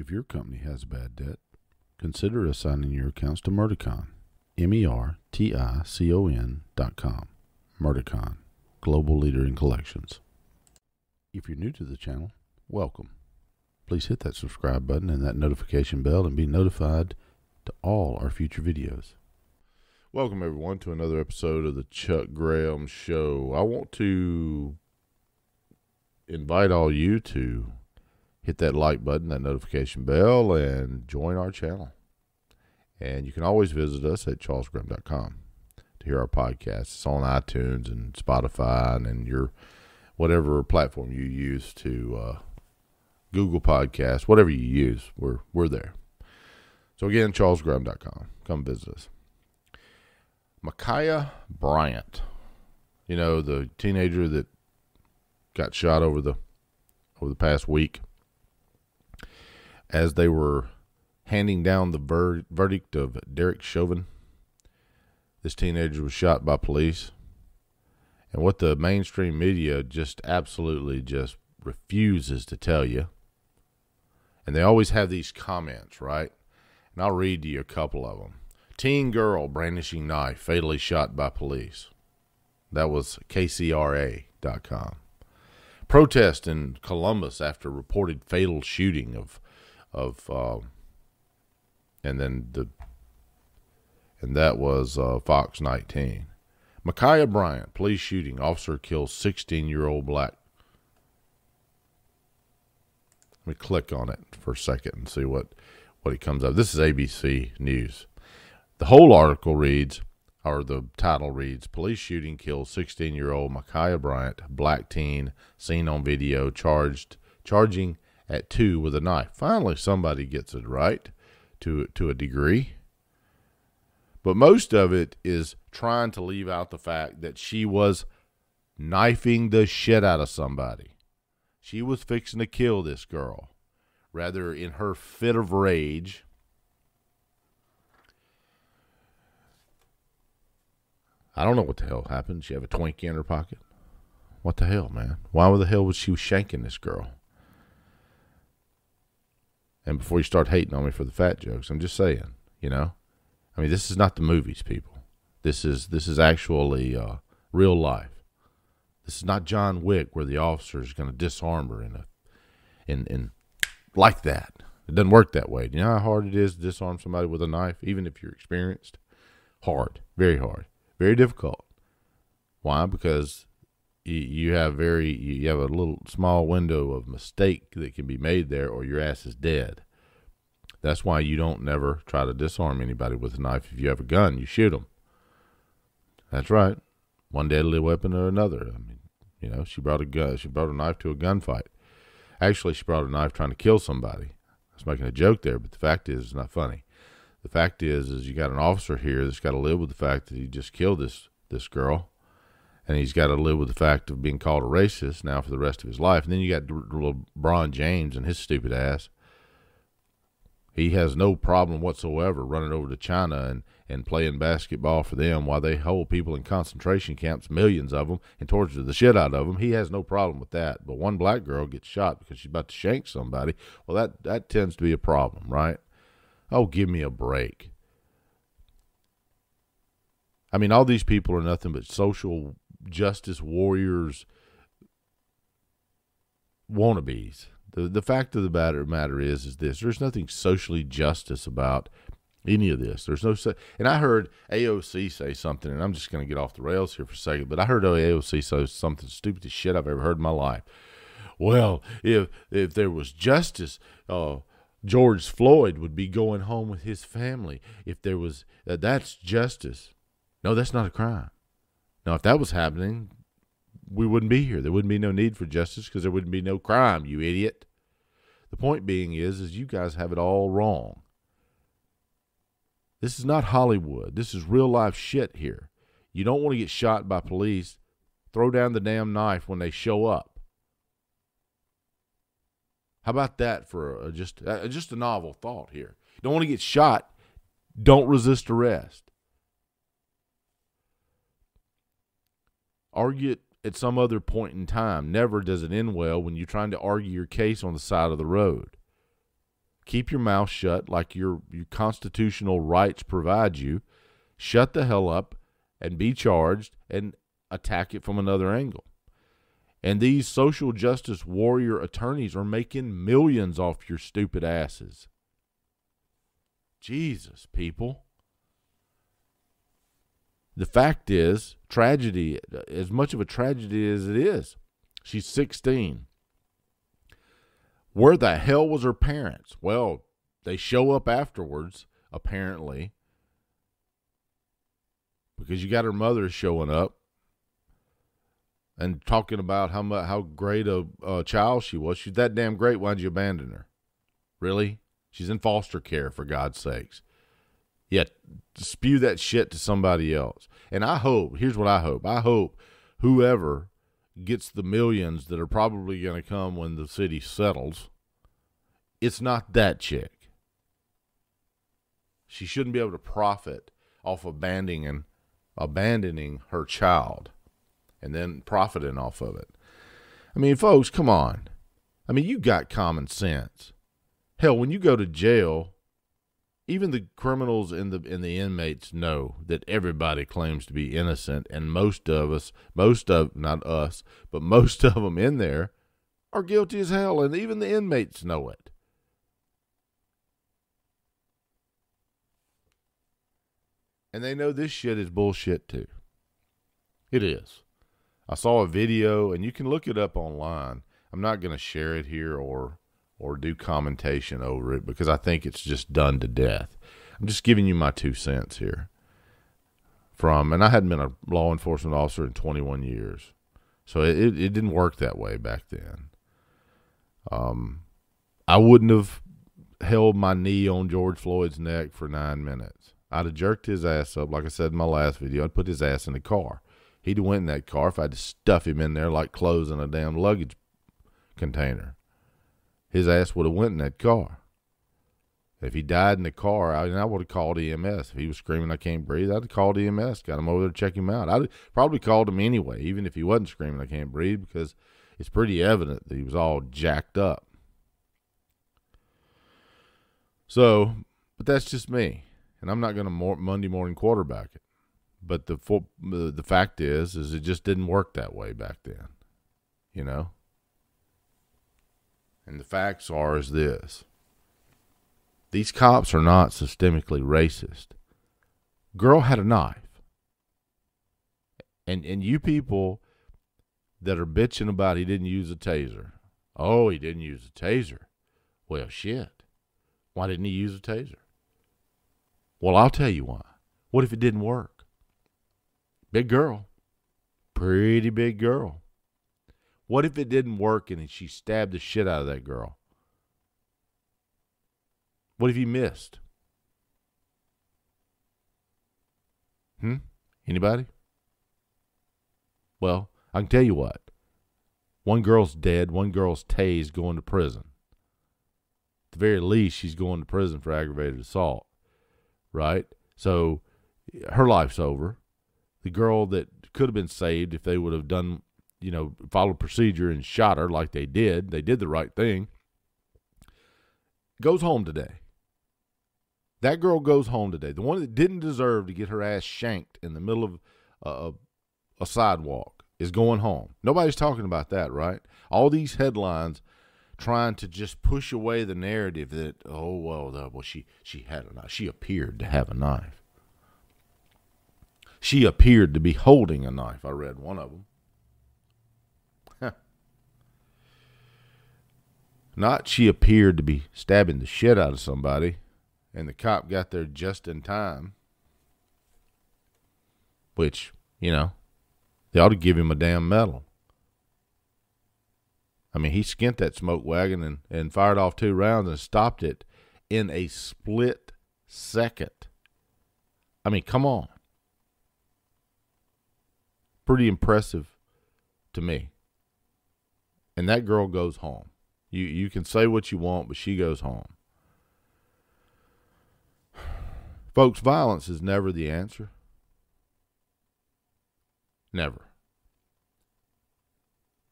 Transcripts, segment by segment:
If your company has bad debt, consider assigning your accounts to Merticon. M E R T I C O N dot com. Merticon, global leader in collections. If you're new to the channel, welcome. Please hit that subscribe button and that notification bell and be notified to all our future videos. Welcome, everyone, to another episode of the Chuck Graham Show. I want to invite all you to hit that like button, that notification bell, and join our channel. And you can always visit us at charlesgraham.com to hear our podcast. It's on iTunes and Spotify and and your whatever platform you use to uh, Google Podcast, whatever you use, we're we're there. So again, charlesgraham.com. Come visit us. Ma'Khia Bryant, you know the teenager that got shot over the over the past week as they were handing down the ver- verdict of Derek Chauvin. This teenager was shot by police. And what the mainstream media just absolutely just refuses to tell you. And they always have these comments, right? And I'll read to you a couple of them. Teen girl brandishing knife fatally shot by police. That was KCRA.com. Protest in Columbus after reported fatal shooting of of uh, and then the and that was uh, Fox 19. Ma'Khia Bryant, police shooting, officer kills 16 year old black. Let me click on it for a second and see what what it comes up. This is ABC News. The whole article reads, or the title reads, Police shooting kills 16 year old Ma'Khia Bryant, black teen, seen on video, charged charging at two with a knife. Finally, somebody gets it right to to a degree. But most of it is trying to leave out the fact that she was knifing the shit out of somebody. She was fixing to kill this girl. Rather, in her fit of rage, I don't know what the hell happened. She have a Twinkie in her pocket. What the hell, man? Why the hell was she shanking this girl? And before you start hating on me for the fat jokes, I'm just saying, you know, I mean, this is not the movies, people. This is this is actually uh, real life. This is not John Wick, where the officer is going to disarm her in a, in in like that. It doesn't work that way. Do you know how hard it is to disarm somebody with a knife, even if you're experienced? Hard, very hard, very difficult. Why? Because you have very you have a little small window of mistake that can be made there or your ass is dead. That's why you don't never try to disarm anybody with a knife. If you have a gun you shoot them that's right. One deadly weapon or another. I mean you know she brought a gun she brought a knife to a gunfight. Actually she brought a knife trying to kill somebody. I was making a joke there but the fact is it's not funny. The fact is is you got an officer here that's got to live with the fact that he just killed this this girl and he's got to live with the fact of being called a racist now for the rest of his life. And then you got LeBron James and his stupid ass. He has no problem whatsoever running over to China and, and playing basketball for them while they hold people in concentration camps, millions of them, and torture the shit out of them. He has no problem with that. But one black girl gets shot because she's about to shank somebody. Well, that, that tends to be a problem, right? Oh, give me a break. I mean, all these people are nothing but social justice warriors wannabes. The the fact of the matter matter is is this: there's nothing socially justice about any of this. There's no and I heard AOC say something, and I'm just going to get off the rails here for a second. But I heard AOC say something stupid as shit I've ever heard in my life. Well, if if there was justice, uh, George Floyd would be going home with his family. If there was, uh, that's justice. No, that's not a crime. Now, if that was happening, we wouldn't be here. There wouldn't be no need for justice because there wouldn't be no crime, you idiot. The point being is, is you guys have it all wrong. This is not Hollywood. This is real life shit here. You don't want to get shot by police. Throw down the damn knife when they show up. How about that for a, just uh, just a novel thought here? Don't want to get shot. Don't resist arrest. Argue it at some other point in time. Never does it end well when you're trying to argue your case on the side of the road. keep your mouth shut like your, your constitutional rights provide you. Shut the hell up and be charged and attack it from another angle. And these social justice warrior attorneys are making millions off your stupid asses. Jesus, people. The fact is, tragedy, as much of a tragedy as it is, she's 16. Where the hell was her parents? Well, they show up afterwards, apparently, because you got her mother showing up and talking about how much, how great a, a child she was. She's that damn great. Why'd you abandon her? Really? She's in foster care for God's sakes. Yeah, spew that shit to somebody else. And I hope. Here's what I hope. I hope whoever gets the millions that are probably going to come when the city settles, it's not that chick. She shouldn't be able to profit off abandoning abandoning her child and then profiting off of it. I mean, folks, come on. I mean, you got common sense. Hell, when you go to jail, even the criminals and the and the inmates know that everybody claims to be innocent, and most of us, most of not us, but most of them in there are guilty as hell, and even the inmates know it. And they know this shit is bullshit too. It is. I saw a video, and you can look it up online. I'm not going to share it here or or do commentation over it because I think it's just done to death. I'm just giving you my two cents here. From and I hadn't been a law enforcement officer in 21 years, so it it, didn't work that way back then. Um, I wouldn't have held my knee on George Floyd's neck for nine minutes. I'd have jerked his ass up, like I said in my last video. I'd put his ass in the car. He'd have went in that car if I had to stuff him in there like clothes in a damn luggage container his ass would have went in that car. If he died in the car, I, I would have called EMS. If he was screaming, I can't breathe, I'd have called EMS, got him over there to check him out. I'd probably called him anyway, even if he wasn't screaming, I can't breathe, because it's pretty evident that he was all jacked up. So, but that's just me, and I'm not going to Monday morning quarterback it. But the the fact is, is it just didn't work that way back then, you know. And the facts are is this. These cops are not systemically racist. Girl had a knife. And and you people that are bitching about he didn't use a taser. Oh, he didn't use a taser. Well, shit. Why didn't he use a taser? Well, I'll tell you why. What if it didn't work? Big girl. Pretty big girl. What if it didn't work and she stabbed the shit out of that girl? What if he missed? Hmm? Anybody? Well, I can tell you what. One girl's dead, one girl's tased going to prison. At the very least, she's going to prison for aggravated assault. Right? So her life's over. The girl that could have been saved if they would have done you know, followed procedure and shot her like they did. They did the right thing. Goes home today. That girl goes home today. The one that didn't deserve to get her ass shanked in the middle of uh, a sidewalk is going home. Nobody's talking about that, right? All these headlines trying to just push away the narrative that oh well, the, well she she had a knife. She appeared to have a knife. She appeared to be holding a knife. I read one of them. Not she appeared to be stabbing the shit out of somebody, and the cop got there just in time. Which, you know, they ought to give him a damn medal. I mean, he skint that smoke wagon and, and fired off two rounds and stopped it in a split second. I mean, come on. Pretty impressive to me. And that girl goes home. You you can say what you want, but she goes home. Folks, violence is never the answer. Never.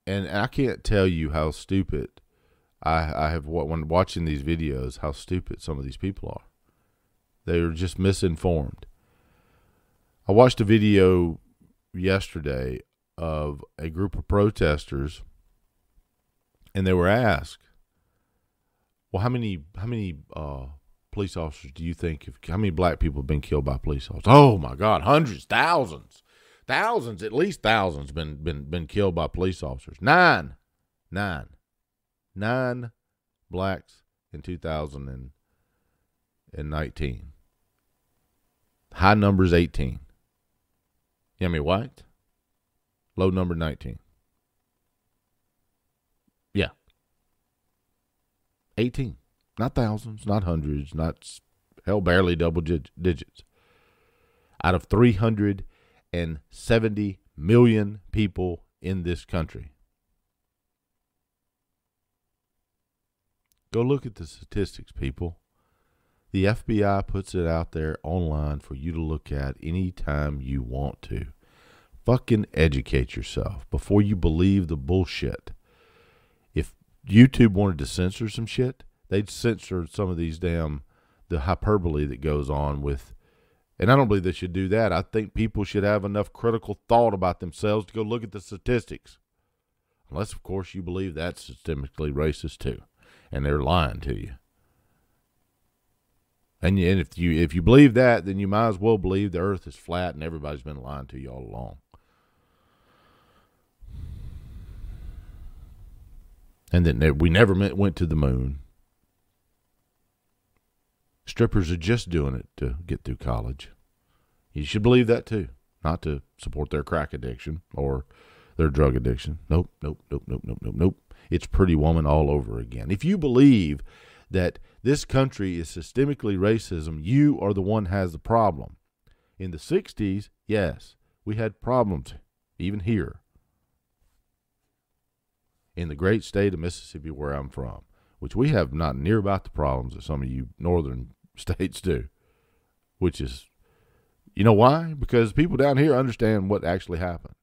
And I can't tell you how stupid I I have when watching these videos how stupid some of these people are. They're just misinformed. I watched a video yesterday of a group of protesters and they were asked, "Well, how many how many uh, police officers do you think have, how many black people have been killed by police officers?" Oh my God, hundreds, thousands, thousands, at least thousands been been been killed by police officers. Nine, nine, nine blacks in 2019. High numbers 18. Yummy white. Low number 19. Yeah. 18. Not thousands, not hundreds, not hell, barely double digits. Out of 370 million people in this country. Go look at the statistics, people. The FBI puts it out there online for you to look at anytime you want to. Fucking educate yourself before you believe the bullshit. YouTube wanted to censor some shit, they'd censor some of these damn the hyperbole that goes on with and I don't believe they should do that. I think people should have enough critical thought about themselves to go look at the statistics. Unless, of course, you believe that's systemically racist too, and they're lying to you. And, and if you if you believe that, then you might as well believe the Earth is flat and everybody's been lying to you all along. And that we never went to the moon. Strippers are just doing it to get through college. You should believe that too, not to support their crack addiction or their drug addiction. Nope, nope, nope, nope, nope, nope, nope. It's Pretty Woman all over again. If you believe that this country is systemically racism, you are the one has the problem. In the 60s, yes, we had problems, even here. In the great state of Mississippi, where I'm from, which we have not near about the problems that some of you northern states do, which is, you know why? Because people down here understand what actually happened,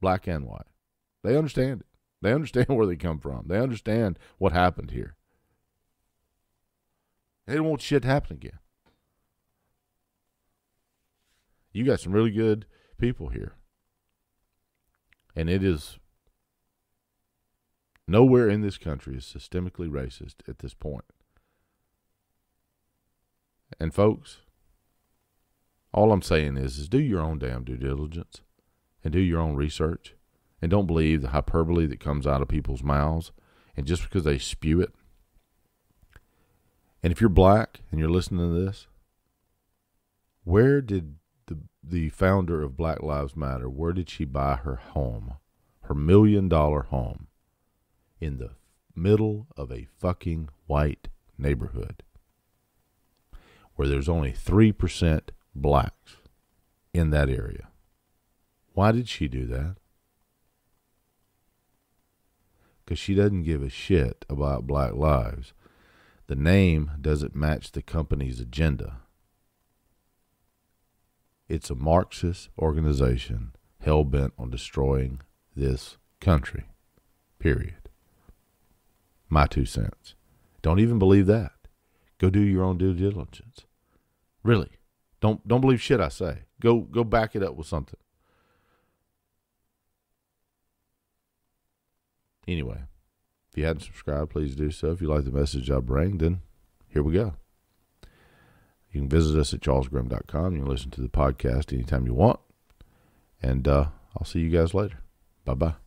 black and white. They understand it. They understand where they come from. They understand what happened here. They don't want shit to happen again. You got some really good people here. And it is nowhere in this country is systemically racist at this point. And folks, all I'm saying is is do your own damn due diligence and do your own research and don't believe the hyperbole that comes out of people's mouths and just because they spew it and if you're black and you're listening to this, where did the the founder of Black Lives Matter, where did she buy her home? Her million dollar home in the middle of a fucking white neighborhood where there's only 3% blacks in that area. Why did she do that? Because she doesn't give a shit about black lives. The name doesn't match the company's agenda. It's a Marxist organization hell bent on destroying this country. Period. My two cents. Don't even believe that. Go do your own due diligence. Really. Don't don't believe shit I say. Go go back it up with something. Anyway, if you hadn't subscribed, please do so. If you like the message I bring, then here we go. You can visit us at charlesgraham.com. You can listen to the podcast anytime you want. And uh, I'll see you guys later. Bye bye.